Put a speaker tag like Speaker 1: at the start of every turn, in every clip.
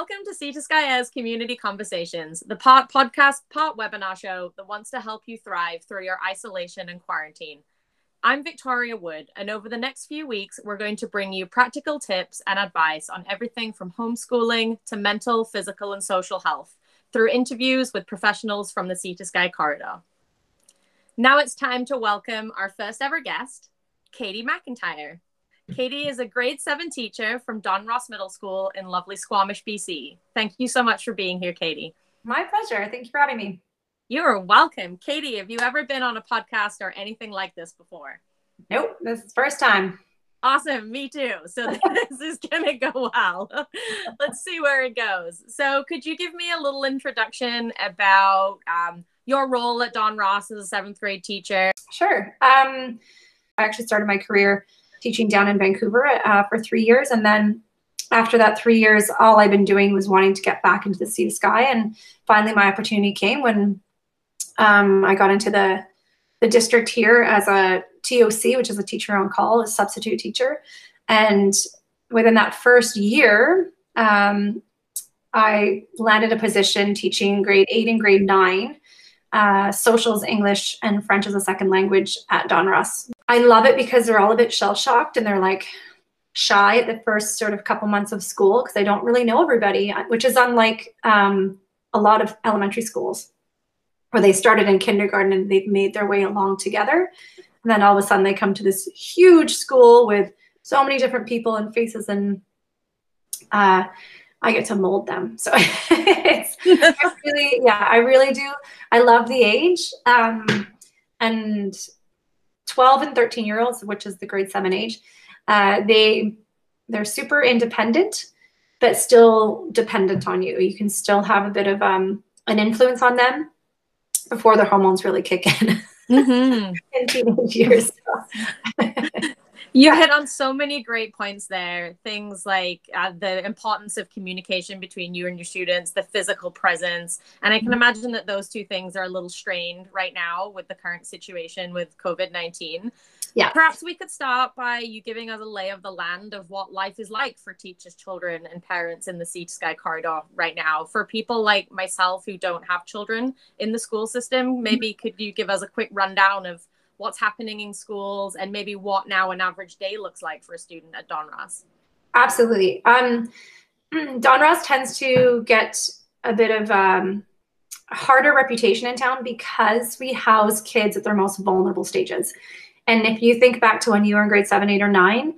Speaker 1: Welcome to Sea to Sky Air's Community Conversations, the part podcast, part webinar show that wants to help you thrive through your isolation and quarantine. I'm Victoria Wood, and over the next few weeks, we're going to bring you practical tips and advice on everything from homeschooling to mental, physical, and social health through interviews with professionals from the Sea to Sky corridor. Now it's time to welcome our first ever guest, Katie McIntyre. Katie is a grade seven teacher from Don Ross Middle School in lovely Squamish, BC. Thank you so much for being here, Katie.
Speaker 2: My pleasure. Thank you for having me.
Speaker 1: You are welcome. Katie, have you ever been on a podcast or anything like this before?
Speaker 2: Nope, this is first time.
Speaker 1: Awesome, me too. So this is gonna go well. Let's see where it goes. So, could you give me a little introduction about um, your role at Don Ross as a seventh grade teacher?
Speaker 2: Sure. Um, I actually started my career teaching down in Vancouver uh, for three years. And then after that three years, all I've been doing was wanting to get back into the sea to sky. And finally, my opportunity came when um, I got into the, the district here as a TOC, which is a teacher on call, a substitute teacher. And within that first year, um, I landed a position teaching grade eight and grade nine, uh, socials, English, and French as a second language at Don Ross. I love it because they're all a bit shell shocked and they're like shy at the first sort of couple months of school because they don't really know everybody, uh, which is unlike um, a lot of elementary schools where they started in kindergarten and they've made their way along together. And then all of a sudden they come to this huge school with so many different people and faces and uh, I get to mold them. So it's really, yeah, I really do. I love the age. Um, and 12 and 13 year olds, which is the grade seven age, uh, they they're super independent, but still dependent on you. You can still have a bit of um, an influence on them before their hormones really kick in mm-hmm. in teenage years.
Speaker 1: you hit on so many great points there. Things like uh, the importance of communication between you and your students the physical presence. And i can mm-hmm. imagine that those two things are a little strained right now with the current situation with covid-19 yeah. Perhaps we could start by you giving us a lay of the land of what life is like for teachers children and parents in the sea to sky corridor right now. For people like myself who don't have children in the school system maybe could you give us a quick rundown of what's happening in schools and maybe what now an average day looks like for a student at Don Ross?
Speaker 2: Absolutely. Um, Don Ross tends to get a bit of um, harder reputation in town because we house kids at their most vulnerable stages. And if you think back to when you were in grade seven, eight, or nine,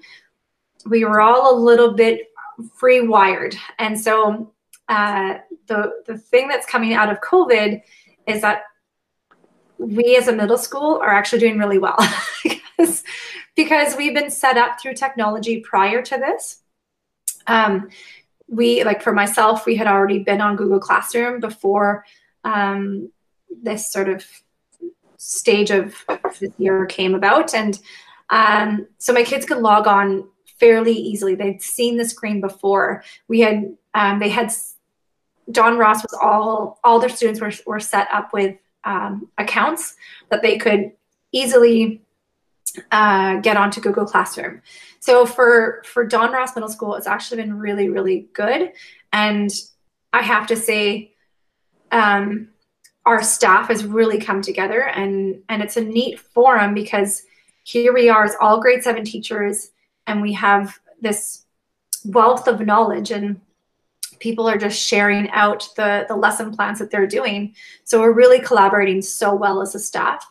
Speaker 2: we were all a little bit free wired. And so uh, the, the thing that's coming out of COVID is that we as a middle school are actually doing really well because, because we've been set up through technology prior to this. Um, we, like for myself, we had already been on Google Classroom before um, this sort of stage of this year came about. And um, so my kids could log on fairly easily. They'd seen the screen before. We had, um, they had, Don Ross was all, all their students were, were set up with um, accounts that they could easily uh, get onto Google Classroom. So for for Don Ross Middle School, it's actually been really really good, and I have to say, um, our staff has really come together, and and it's a neat forum because here we are as all grade seven teachers, and we have this wealth of knowledge and people are just sharing out the, the lesson plans that they're doing. So we're really collaborating so well as a staff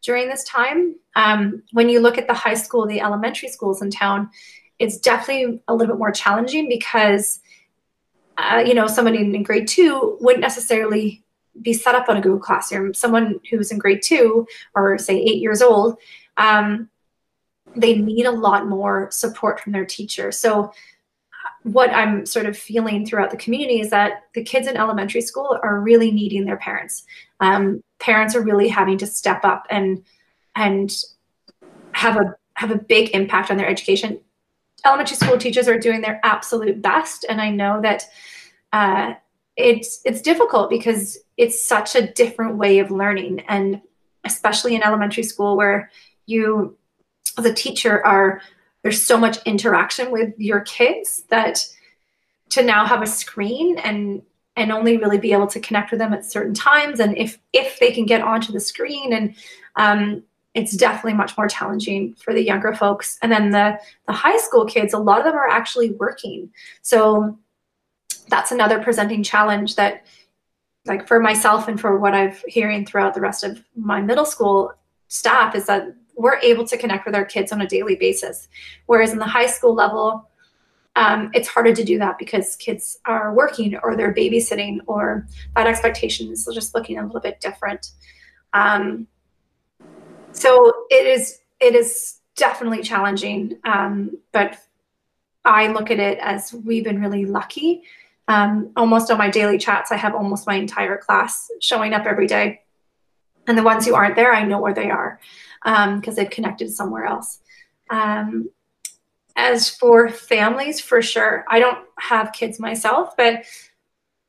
Speaker 2: during this time. Um, when you look at the high school, the elementary schools in town, it's definitely a little bit more challenging because, uh, you know, somebody in grade two wouldn't necessarily be set up on a Google Classroom. Someone who's in grade two or say eight years old, um, they need a lot more support from their teacher. So what I'm sort of feeling throughout the community is that the kids in elementary school are really needing their parents. Um, parents are really having to step up and and have a have a big impact on their education. Elementary school teachers are doing their absolute best, and I know that uh, it's it's difficult because it's such a different way of learning, and especially in elementary school where you, as a teacher, are there's so much interaction with your kids that to now have a screen and and only really be able to connect with them at certain times. And if if they can get onto the screen and um, it's definitely much more challenging for the younger folks. And then the the high school kids a lot of them are actually working. So that's another presenting challenge that like for myself and for what i've hearing throughout the rest of my middle school staff is that we're able to connect with our kids on a daily basis. Whereas in the high school level um, it's harder to do that because kids are working or they're babysitting or that expectation is just looking a little bit different. Um, so it is it is definitely challenging um, but i look at it as we've been really lucky. Um, almost on my daily chats i have almost my entire class showing up every day. And the ones who aren't there i know where they are because um, they've connected somewhere else um, as for families, for sure. I don't have kids myself, but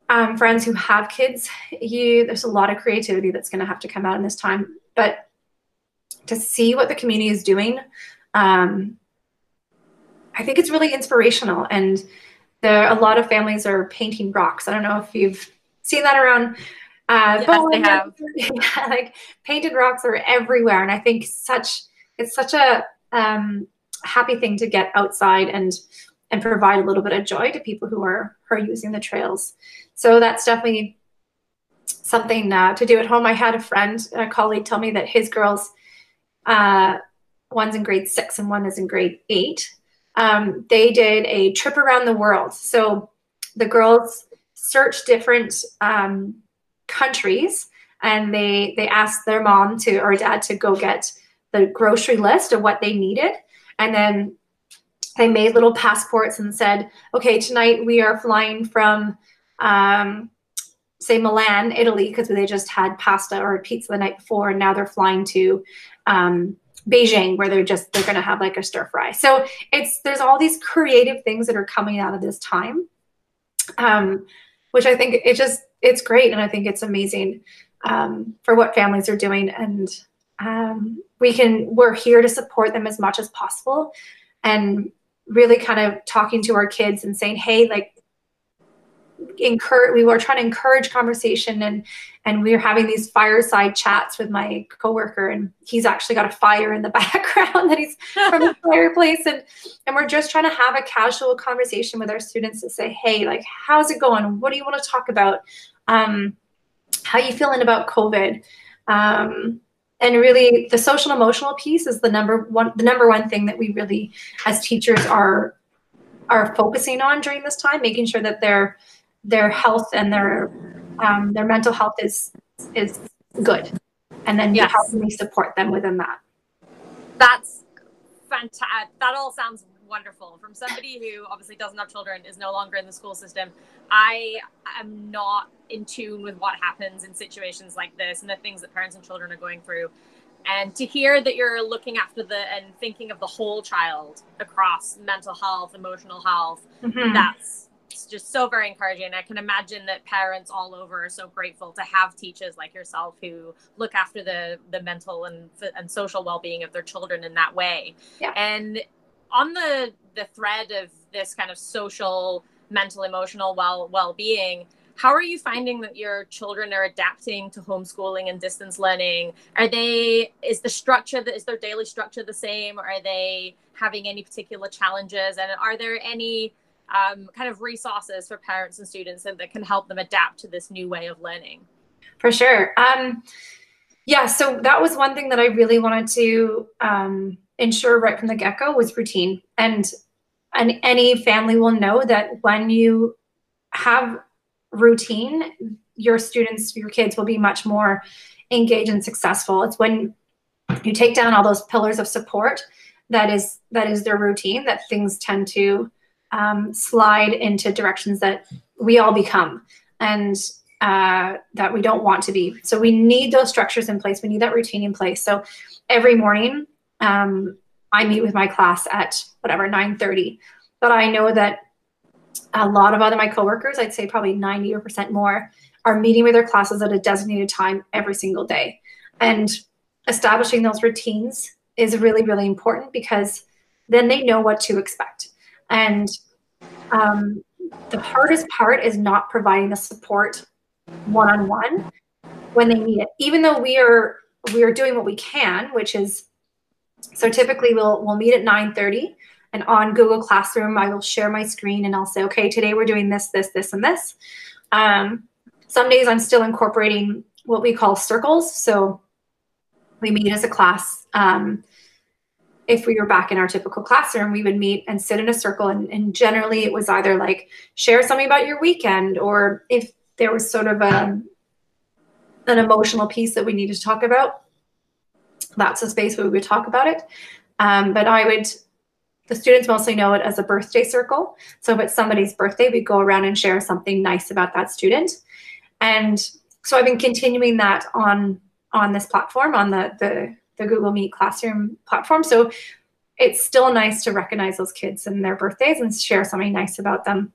Speaker 2: um, friends who have kids, you there's a lot of creativity that's going to have to come out in this time. But to see what the community is doing, um, I think it's really inspirational. And there a lot of families are painting rocks. I don't know if you've seen that around. Uh,
Speaker 1: yes, they have.
Speaker 2: like painted rocks are everywhere, and I think such it's such a um, happy thing to get outside and and provide a little bit of joy to people who are who are using the trails. So that's definitely something uh, to do at home. I had a friend, a colleague, tell me that his girls, uh, one's in grade six and one is in grade eight. Um, they did a trip around the world. So the girls searched different um, countries and they they asked their mom to or dad to go get the grocery list of what they needed and then they made little passports and said, okay, tonight we are flying from, um, say, Milan, Italy, because they just had pasta or pizza the night before, and now they're flying to um, Beijing, where they're just they're going to have like a stir fry. So it's there's all these creative things that are coming out of this time, um, which I think it just it's great, and I think it's amazing um, for what families are doing. And um, we can we're here to support them as much as possible and really kind of talking to our kids and saying hey like encourage we were trying to encourage conversation and and we were having these fireside chats with my coworker and he's actually got a fire in the background that he's from the fireplace. And and we're just trying to have a casual conversation with our students to say hey like how's it going? What do you want to talk about um how you feeling about covid? Um and really the social emotional piece is the number one the number one thing that we really as teachers are are focusing on during this time making sure that their their health and their um, their mental health is is good. And then yes. how can we support them within that?
Speaker 1: That's fantastic that all sounds wonderful from somebody who obviously doesn't have children is no longer in the school system i am not in tune with what happens in situations like this and the things that parents and children are going through and to hear that you're looking after the and thinking of the whole child across mental health emotional health mm-hmm. that's just so very encouraging And i can imagine that parents all over are so grateful to have teachers like yourself who look after the the mental and and social well-being of their children in that way
Speaker 2: yeah.
Speaker 1: and on the the thread of this kind of social mental emotional well well-being how are you finding that your children are adapting to homeschooling and distance learning? Are they is the structure that is their daily structure the same? Are they having any particular challenges? And are there any um, kind of resources for parents and students that, that can help them adapt to this new way of learning?
Speaker 2: For sure. Um, yeah so that was one thing that i really wanted to um, ensure right from the get-go was routine. And and any family will know that when you have routine your students your kids will be much more engaged and successful. It's when you take down all those pillars of support that is that is their routine that things tend to um, slide into directions that we all become and uh, that we don't want to be. So we need those structures in place. We need that routine in place. So every morning um, I meet with my class at whatever 9:30. But I know that a lot of other my coworkers, I'd say probably 90 or percent more, are meeting with their classes at a designated time every single day. And establishing those routines is really, really important because then they know what to expect. And um, the hardest part is not providing the support one-on-one when they need it even though we are we are doing what we can which is so typically we'll we'll meet at 9 30 and on google classroom i will share my screen and i'll say okay today we're doing this this this and this um, some days i'm still incorporating what we call circles so we meet as a class um, if we were back in our typical classroom, we would meet and sit in a circle. And, and, generally, it was either like share something about your weekend, or if there was sort of a, an emotional piece that we needed to talk about, that's a space where we would talk about it. Um, but I would, the students mostly know it as a birthday circle. So if it's somebody's birthday, we go around and share something nice about that student. And so I've been continuing that on on this platform, on the the the Google Meet Classroom platform. So it's still nice to recognize those kids and their birthdays and share something nice about them.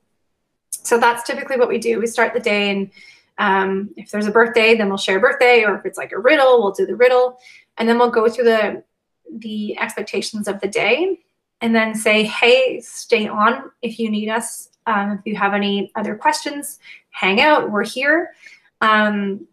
Speaker 2: So that's typically what we do. We start the day and um, if there's a birthday, then we'll share birthday, or if it's like a riddle, we'll do the riddle, and then we'll go through the the expectations of the day, and then say, "Hey, stay on if you need us. Um, if you have any other questions, hang out. We're here." Um,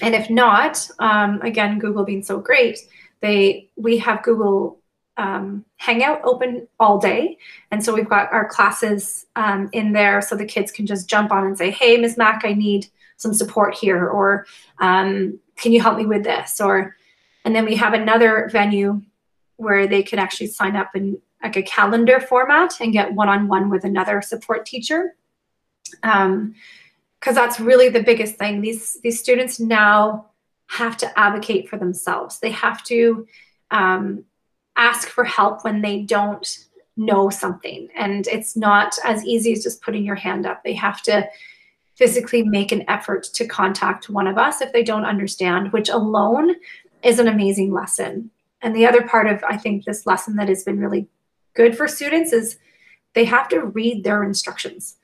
Speaker 2: and if not, um, again, Google being so great, they we have Google um, Hangout open all day, and so we've got our classes um, in there, so the kids can just jump on and say, "Hey, Ms. Mack, I need some support here," or um, "Can you help me with this?" Or, and then we have another venue where they can actually sign up in like a calendar format and get one-on-one with another support teacher. Um, because that's really the biggest thing. These these students now have to advocate for themselves. They have to um, ask for help when they don't know something, and it's not as easy as just putting your hand up. They have to physically make an effort to contact one of us if they don't understand, which alone is an amazing lesson. And the other part of I think this lesson that has been really good for students is they have to read their instructions.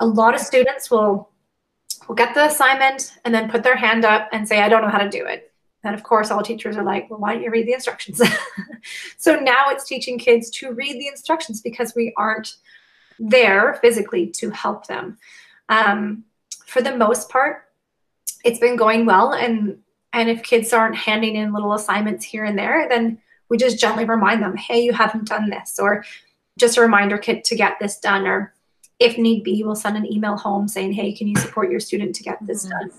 Speaker 2: A lot of students will will get the assignment and then put their hand up and say, I don't know how to do it. And of course, all teachers are like, well, why don't you read the instructions? so now it's teaching kids to read the instructions because we aren't there physically to help them. Um, for the most part, it's been going well. And, and if kids aren't handing in little assignments here and there, then we just gently remind them, hey, you haven't done this, or just a reminder kit to get this done, or if need be, we'll send an email home saying, hey, can you support your student to get this done?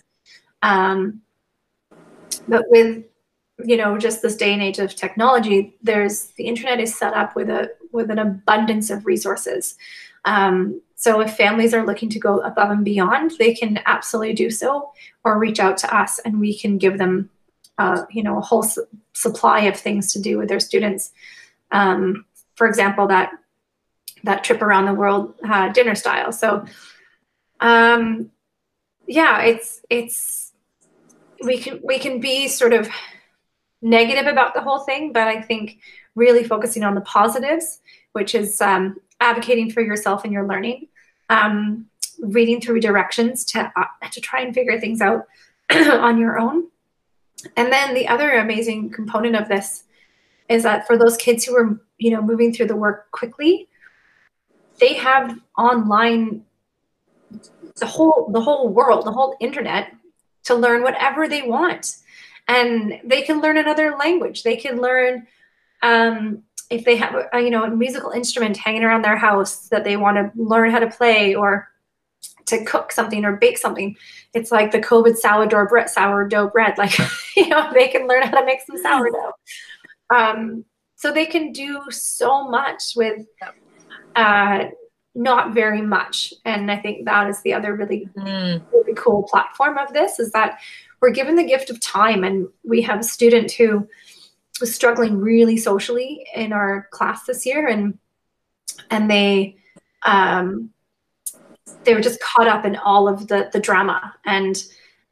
Speaker 2: Um, but with you know just this day and age of technology there's the internet is set up with a with an abundance of resources um, so if families are looking to go above and beyond they can absolutely do so or reach out to us and we can give them uh, you know a whole su- supply of things to do with their students um, for example that that trip around the world uh, dinner style. So, um, yeah, it's it's we can we can be sort of negative about the whole thing, but I think really focusing on the positives, which is um, advocating for yourself and your learning, um, reading through directions to uh, to try and figure things out on your own. And then the other amazing component of this is that for those kids who are you know moving through the work quickly, they have online the whole the whole world, the whole internet to learn whatever they want. And they can learn another language. They can learn um, if they have a, you know a musical instrument hanging around their house that they want to learn how to play or to cook something or bake something. It's like the COVID sourdough bread, sourdough bread. Like you know, they can learn how to make some sourdough. Um, so they can do so much with uh, not very much. And I think that is the other really, mm. really cool platform of this is that we're given the gift of time. And we have a student who was struggling really socially in our class this year. And and they um, they were just caught up in all of the the drama and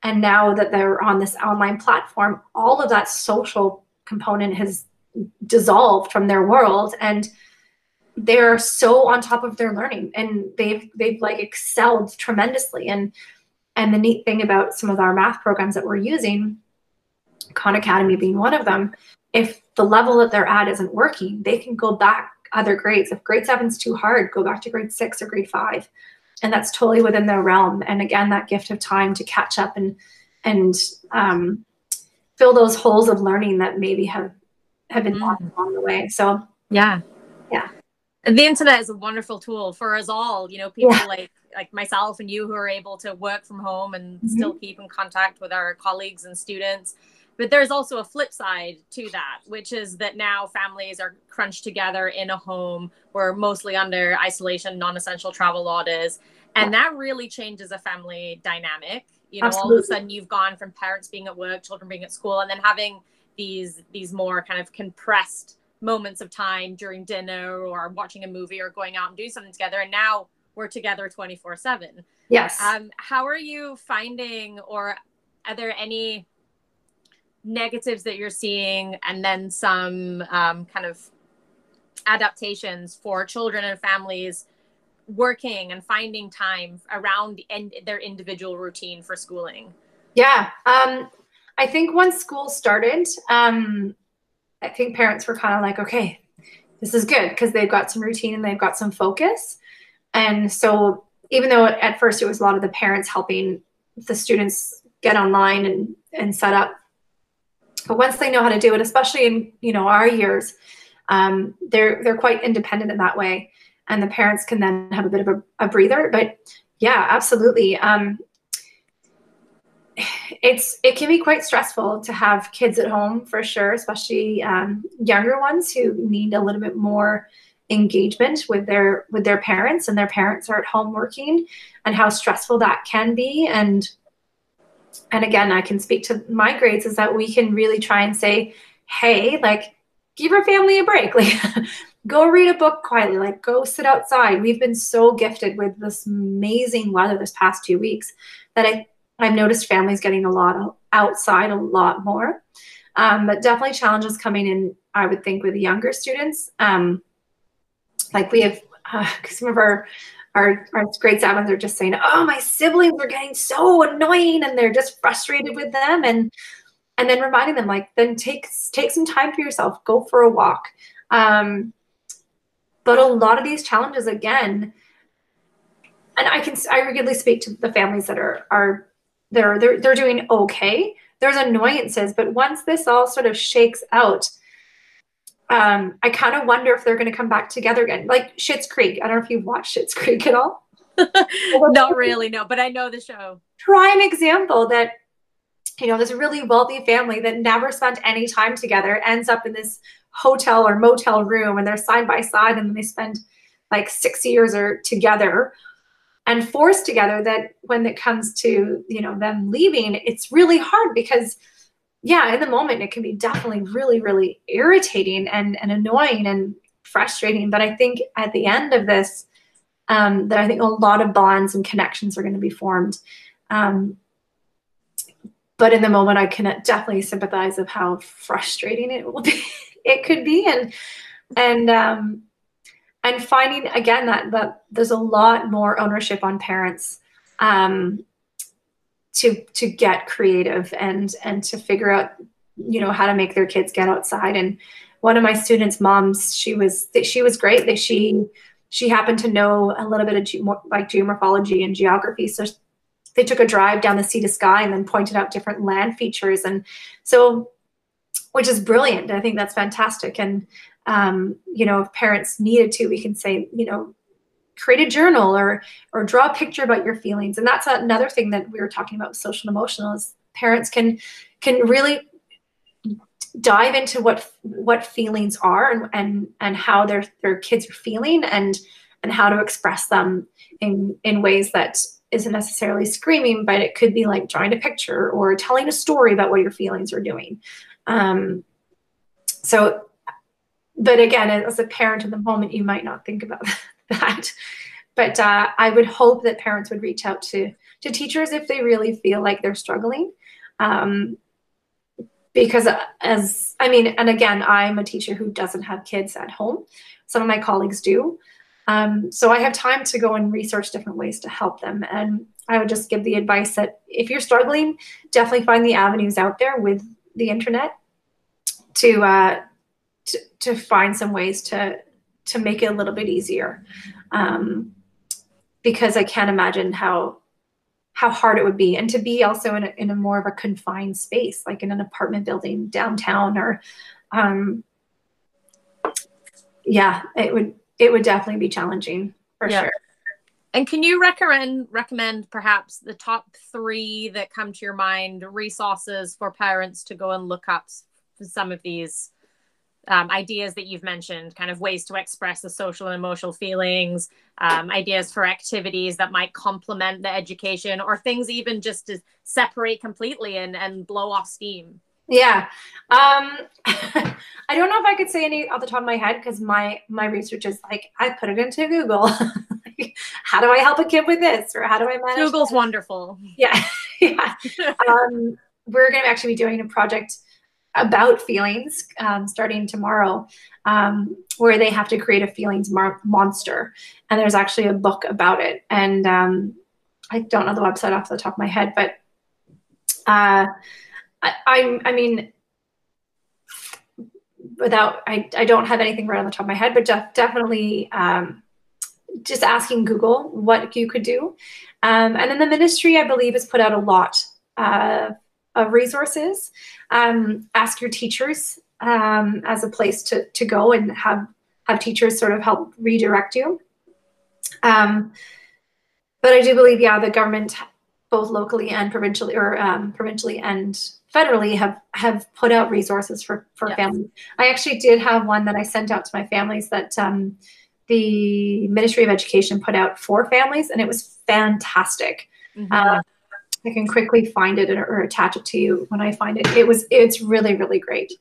Speaker 2: and now that they're on this online platform all of that social component has dissolved from their world and they're so on top of their learning and they've they've like excelled tremendously and and the neat thing about some of our math programs that we're using khan academy being one of them if the level that they're at isn't working they can go back other grades. If grade seven's too hard, go back to grade six or grade five. And that's totally within their realm. And again, that gift of time to catch up and and um, fill those holes of learning that maybe have have been lost mm. along the way. So
Speaker 1: yeah,
Speaker 2: yeah.
Speaker 1: The internet is a wonderful tool for us all. You know, people yeah. like like myself and you who are able to work from home and mm-hmm. still keep in contact with our colleagues and students. But there's also a flip side to that, which is that now families are crunched together in a home. We're mostly under isolation, non-essential travel orders, and that really changes a family dynamic. You know, Absolutely. all of a sudden you've gone from parents being at work, children being at school, and then having these these more kind of compressed moments of time during dinner or watching a movie or going out and doing something together. And now we're together 24 7.
Speaker 2: Yes.
Speaker 1: Um, how are you finding, or are there any negatives that you're seeing, and then some um, kind of adaptations for children and families working and finding time around in, their individual routine for schooling?
Speaker 2: Yeah. Um, I think once school started, um, I think parents were kind of like, okay, this is good because they've got some routine and they've got some focus. And so, even though at first it was a lot of the parents helping the students get online and, and set up, but once they know how to do it, especially in you know our years, um, they're they're quite independent in that way, and the parents can then have a bit of a, a breather. But yeah, absolutely. Um, it's it can be quite stressful to have kids at home for sure, especially um, younger ones who need a little bit more engagement with their with their parents and their parents are at home working and how stressful that can be. And and again i can speak to my grades is that we can really try and say hey like give your family a break. Like go read a book quietly like go sit outside. We've been so gifted with this amazing weather this past two weeks that i i've noticed families getting a lot outside a lot more. Um, but definitely challenges coming in i would think with younger students. Um, like we have uh, some of our our, our grade sevens are just saying, "Oh, my siblings are getting so annoying," and they're just frustrated with them, and and then reminding them like, then take take some time for yourself, go for a walk. Um, but a lot of these challenges, again, and I can I regularly speak to the families that are are they're they're they're doing okay. There's annoyances, but once this all sort of shakes out, um, I kind of wonder if they're going to come back together again. Like Schitt's Creek. I don't know if you've watched Schitt's Creek at all.
Speaker 1: Not really, no, but I know the show.
Speaker 2: Prime example that, you know, this really wealthy family that never spent any time together ends up in this hotel or motel room and they're side by side and then they spend like six years or together and forced together that when it comes to, you know, them leaving, it's really hard because – yeah, in the moment, it can be definitely really, really irritating and, and annoying and frustrating. But I think at the end of this, um, that I think a lot of bonds and connections are going to be formed. Um, but in the moment, I can definitely sympathize of how frustrating it will be. it could be, and and um, and finding again that that there's a lot more ownership on parents um, to to get creative and and to figure out you know how to make their kids get outside. And one of my students moms she was she was great. That she she happened to know a little bit of ge- like geomorphology and geography. So they took a drive down the sea to sky and then pointed out different land features. And so which is brilliant. I think that's fantastic. And um, you know if parents needed to we can say you know create a journal or or draw a picture about your feelings. And that's another thing that we were talking about social and emotional is parents can can really dive into what what feelings are and and, and how their their kids are feeling and and how to express them in in ways that isn't necessarily screaming but it could be like drawing a picture or telling a story about what your feelings are doing. Um, so but again as a parent in the moment you might not think about that. But uh, I would hope that parents would reach out to to teachers if they really feel like they're struggling. Um, because uh, as I mean, and again, I'm a teacher who doesn't have kids at home. Some of my colleagues do. Um, so I have time to go and research different ways to help them. And I would just give the advice that if you're struggling, definitely find the avenues out there with the internet to uh, to, to find some ways to to make it a little bit easier. Um, because i can't imagine how how hard it would be. And to be also in a, in a more of a confined space like in an apartment building downtown or um, yeah it would it would definitely be challenging for yeah. sure.
Speaker 1: And can you recommend recommend perhaps the top three that come to your mind resources for parents to go and look up some of these um, ideas that you've mentioned, kind of ways to express the social and emotional feelings, um, ideas for activities that might complement the education, or things even just to separate completely and, and blow off steam?
Speaker 2: Yeah. Um, I don't know if I could say any off the top of my head because my my research is like I put it into Google. how do I help a kid with this, or how do I manage?
Speaker 1: Google's that? wonderful.
Speaker 2: Yeah, yeah. um, we're going to actually be doing a project about feelings um, starting tomorrow, um, where they have to create a feelings monster, and there's actually a book about it. And um, I don't know the website off the top of my head, but uh, I, I'm, I mean, without I, I don't have anything right on the top of my head, but def- definitely um, just asking Google what you could do. Um, and then the ministry, I believe, has put out a lot uh, of resources. Um, ask your teachers um, as a place to, to go and have have teachers sort of help redirect you. Um, but I do believe, yeah, the government, both locally and provincially, or um, provincially and federally, have have put out resources for for yes. families. I actually did have one that I sent out to my families that um, the Ministry of Education put out for families, and it was fantastic. Mm-hmm. Uh, I can quickly find it or attach it to you when I find it. It was it's really really great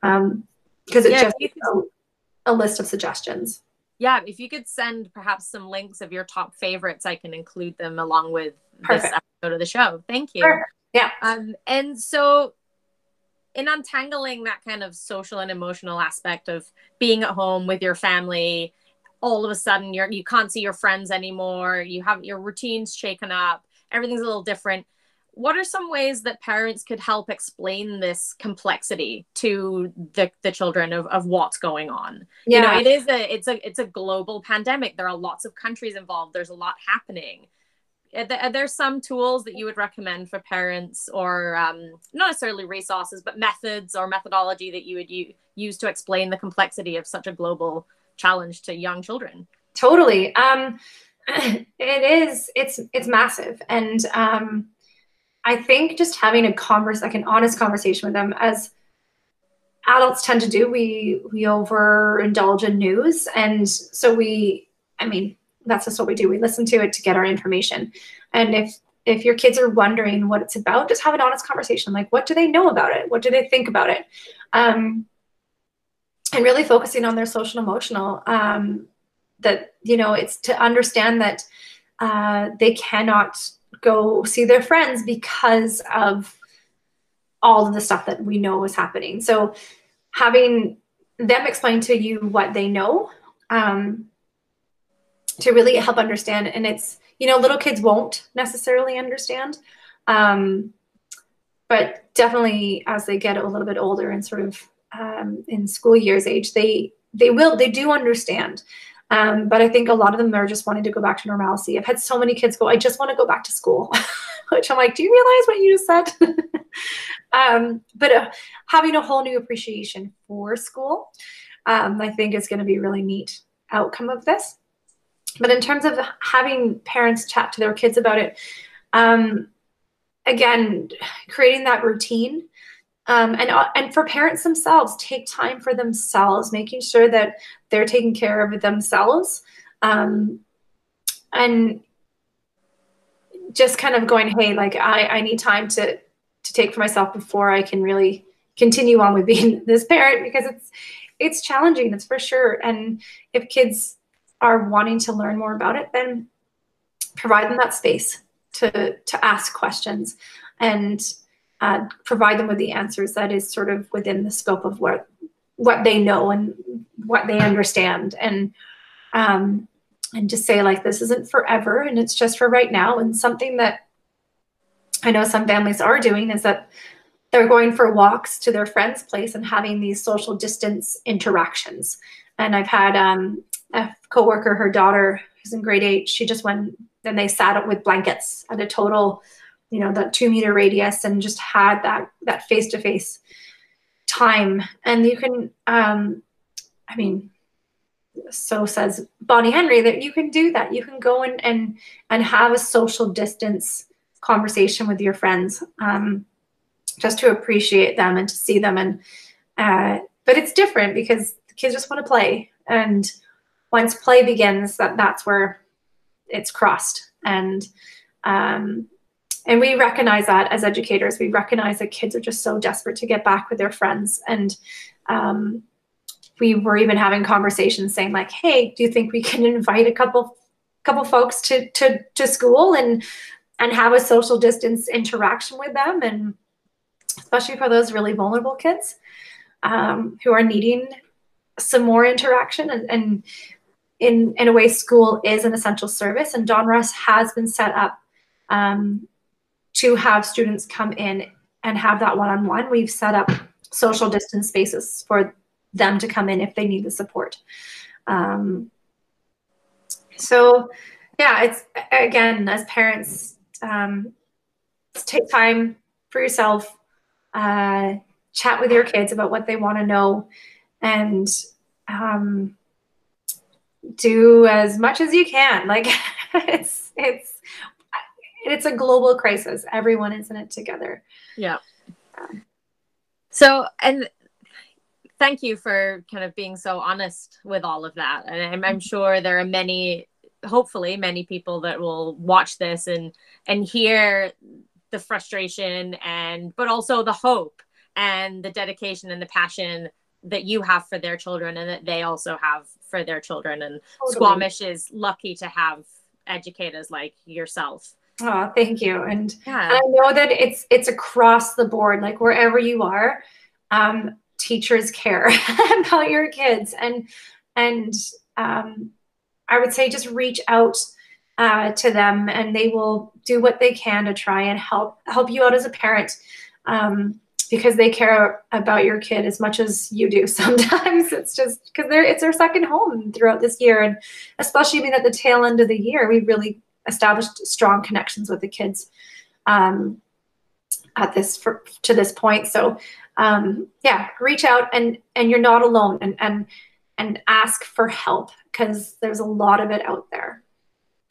Speaker 2: because um, it yeah, just a, a list of suggestions.
Speaker 1: Yeah, if you could send perhaps some links of your top favorites, I can include them along with Perfect. this episode of the show. Thank you. Perfect.
Speaker 2: Yeah.
Speaker 1: Um, and so in untangling that kind of social and emotional aspect of being at home with your family, all of a sudden you're you can't see your friends anymore, you have your routines shaken up, everything's a little different. What are some ways that parents could help explain this complexity to the, the children of, of what's going on? Yeah. you know it is a it's a it's a global pandemic. There are lots of countries involved. There's a lot happening. Are there, are there some tools that you would recommend for parents or um, not necessarily resources but methods or methodology that you would u- use to explain the complexity of such a global challenge to young children?
Speaker 2: Totally. Um, it is it's it's massive. And um, i think just having a converse like an honest conversation with them as adults tend to do we we overindulge in news. And so we i mean that's just what we do. We listen to it to get our information. And if if your kids are wondering what it's about just have an honest conversation. Like what do they know about it? What do they think about it? Um, and really focusing on their social emotional um, that you know it's to understand that uh, they cannot go see their friends because of all of the stuff that we know is happening. So having them explain to you what they know um, to really help understand and it's you know little kids won't necessarily understand um, but definitely as they get a little bit older and sort of um, in school years age they they will they do understand um, but I think a lot of them are just wanting to go back to normalcy. I've had so many kids go, I just want to go back to school, which I'm like, do you realize what you just said? um, but uh, having a whole new appreciation for school, um, I think is going to be a really neat outcome of this. But in terms of having parents chat to their kids about it, um, again, creating that routine um, and uh, and for parents themselves take time for themselves making sure that they're taking care of themselves. Um, and just kind of going hey like I, I need time to to take for myself before i can really continue on with being this parent because it's it's challenging it's for sure. And if kids are wanting to learn more about it then provide them that space to to ask questions. And uh, provide them with the answers that is sort of within the scope of what what they know and what they understand. And um, and just say like this isn't forever and it's just for right now. And something that i know some families are doing is that they're going for walks to their friend's place and having these social distance interactions. And I've had um, a coworker, her daughter, who's in grade eight, she just went and they sat up with blankets at a total, you know, that two meter radius and just had that that face to face time. And you can, um, I mean, so says Bonnie Henry that you can do that. You can go and and and have a social distance conversation with your friends, um, just to appreciate them and to see them. And uh, but it's different because the kids just want to play, and once play begins, that that's where it's crossed. And um, and we recognize that as educators, we recognize that kids are just so desperate to get back with their friends. And. Um, we were even having conversations saying like, hey, do you think we can invite a couple couple folks to to to school and and have a social distance interaction with them? And especially for those really vulnerable kids um, who are needing some more interaction and, and in in a way school is an essential service. And Don Donruss has been set up um, to have students come in and have that one-on-one we've set up social distance spaces for them to come in if they need the support. Um, so, yeah, it's again, as parents, um, take time for yourself, uh, chat with your kids about what they want to know, and um, do as much as you can. Like it's it's it's a global crisis. Everyone is in it together.
Speaker 1: Yeah. Um, so, and thank you for kind of being so honest with all of that. And I'm, I'm mm-hmm. sure there are many, hopefully, many people that will watch this and and hear the frustration and but also the hope and the dedication and the passion that you have for their children and that they also have for their children and totally. squamish is lucky to have educators like yourself
Speaker 2: oh thank you. And, yeah. and i know that it's it's across the board like wherever you are um, teachers care about your kids. And and um, i would say just reach out uh, to them and they will do what they can to try and help help you out as a parent um, because they care about your kid as much as you do sometimes. It's just because they're it's their second home throughout this year. And especially being at the tail end of the year we really established strong connections with the kids um, at this for, to this point so um, yeah, reach out and and you're not alone and and and ask for help because there's a lot of it out there.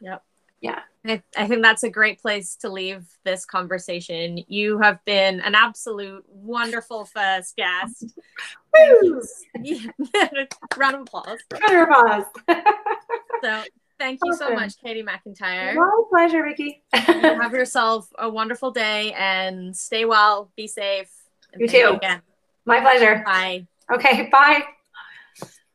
Speaker 1: Yep.
Speaker 2: Yeah.
Speaker 1: I, I think that's a great place to leave this conversation. You have been an absolute wonderful first guest. Woo! Round of applause.
Speaker 2: Round of applause.
Speaker 1: so thank you so much, Katie McIntyre.
Speaker 2: My pleasure, Vicky.
Speaker 1: have yourself a wonderful day and stay well, be safe
Speaker 2: you too. You My pleasure.
Speaker 1: Bye.
Speaker 2: Okay, bye.